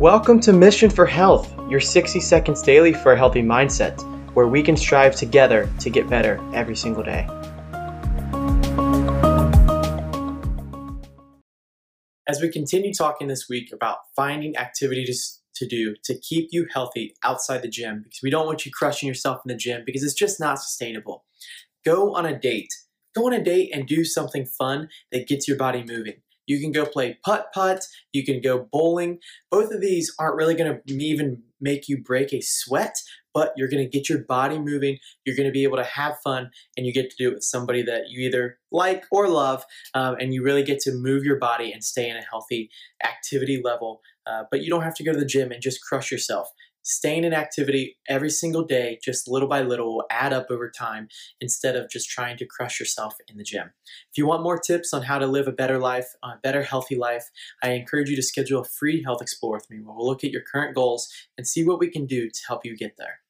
Welcome to Mission for Health, your 60 seconds daily for a healthy mindset, where we can strive together to get better every single day. As we continue talking this week about finding activities to do to keep you healthy outside the gym, because we don't want you crushing yourself in the gym because it's just not sustainable. Go on a date. Go on a date and do something fun that gets your body moving. You can go play putt putt. You can go bowling. Both of these aren't really going to even make you break a sweat, but you're going to get your body moving. You're going to be able to have fun, and you get to do it with somebody that you either like or love, um, and you really get to move your body and stay in a healthy activity level. Uh, but you don't have to go to the gym and just crush yourself staying in activity every single day, just little by little, will add up over time instead of just trying to crush yourself in the gym. If you want more tips on how to live a better life, a better healthy life, I encourage you to schedule a free Health Explore with me where we'll look at your current goals and see what we can do to help you get there.